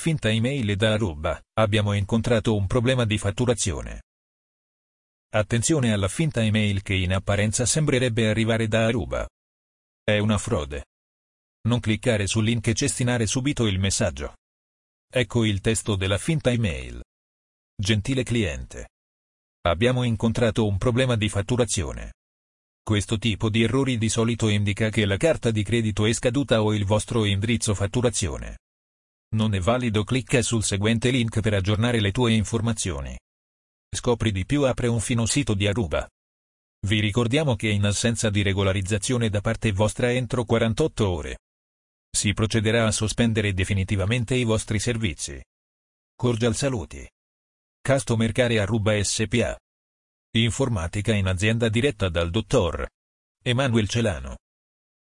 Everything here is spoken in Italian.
Finta email da Aruba, abbiamo incontrato un problema di fatturazione. Attenzione alla finta email che in apparenza sembrerebbe arrivare da Aruba. È una frode. Non cliccare sul link e cestinare subito il messaggio. Ecco il testo della finta email. Gentile cliente. Abbiamo incontrato un problema di fatturazione. Questo tipo di errori di solito indica che la carta di credito è scaduta o il vostro indirizzo fatturazione. Non è valido clicca sul seguente link per aggiornare le tue informazioni. Scopri di più apre un fino sito di Aruba. Vi ricordiamo che in assenza di regolarizzazione da parte vostra entro 48 ore si procederà a sospendere definitivamente i vostri servizi. Cordial saluti. Customer Care Aruba SPA. Informatica in azienda diretta dal dottor Emanuel Celano.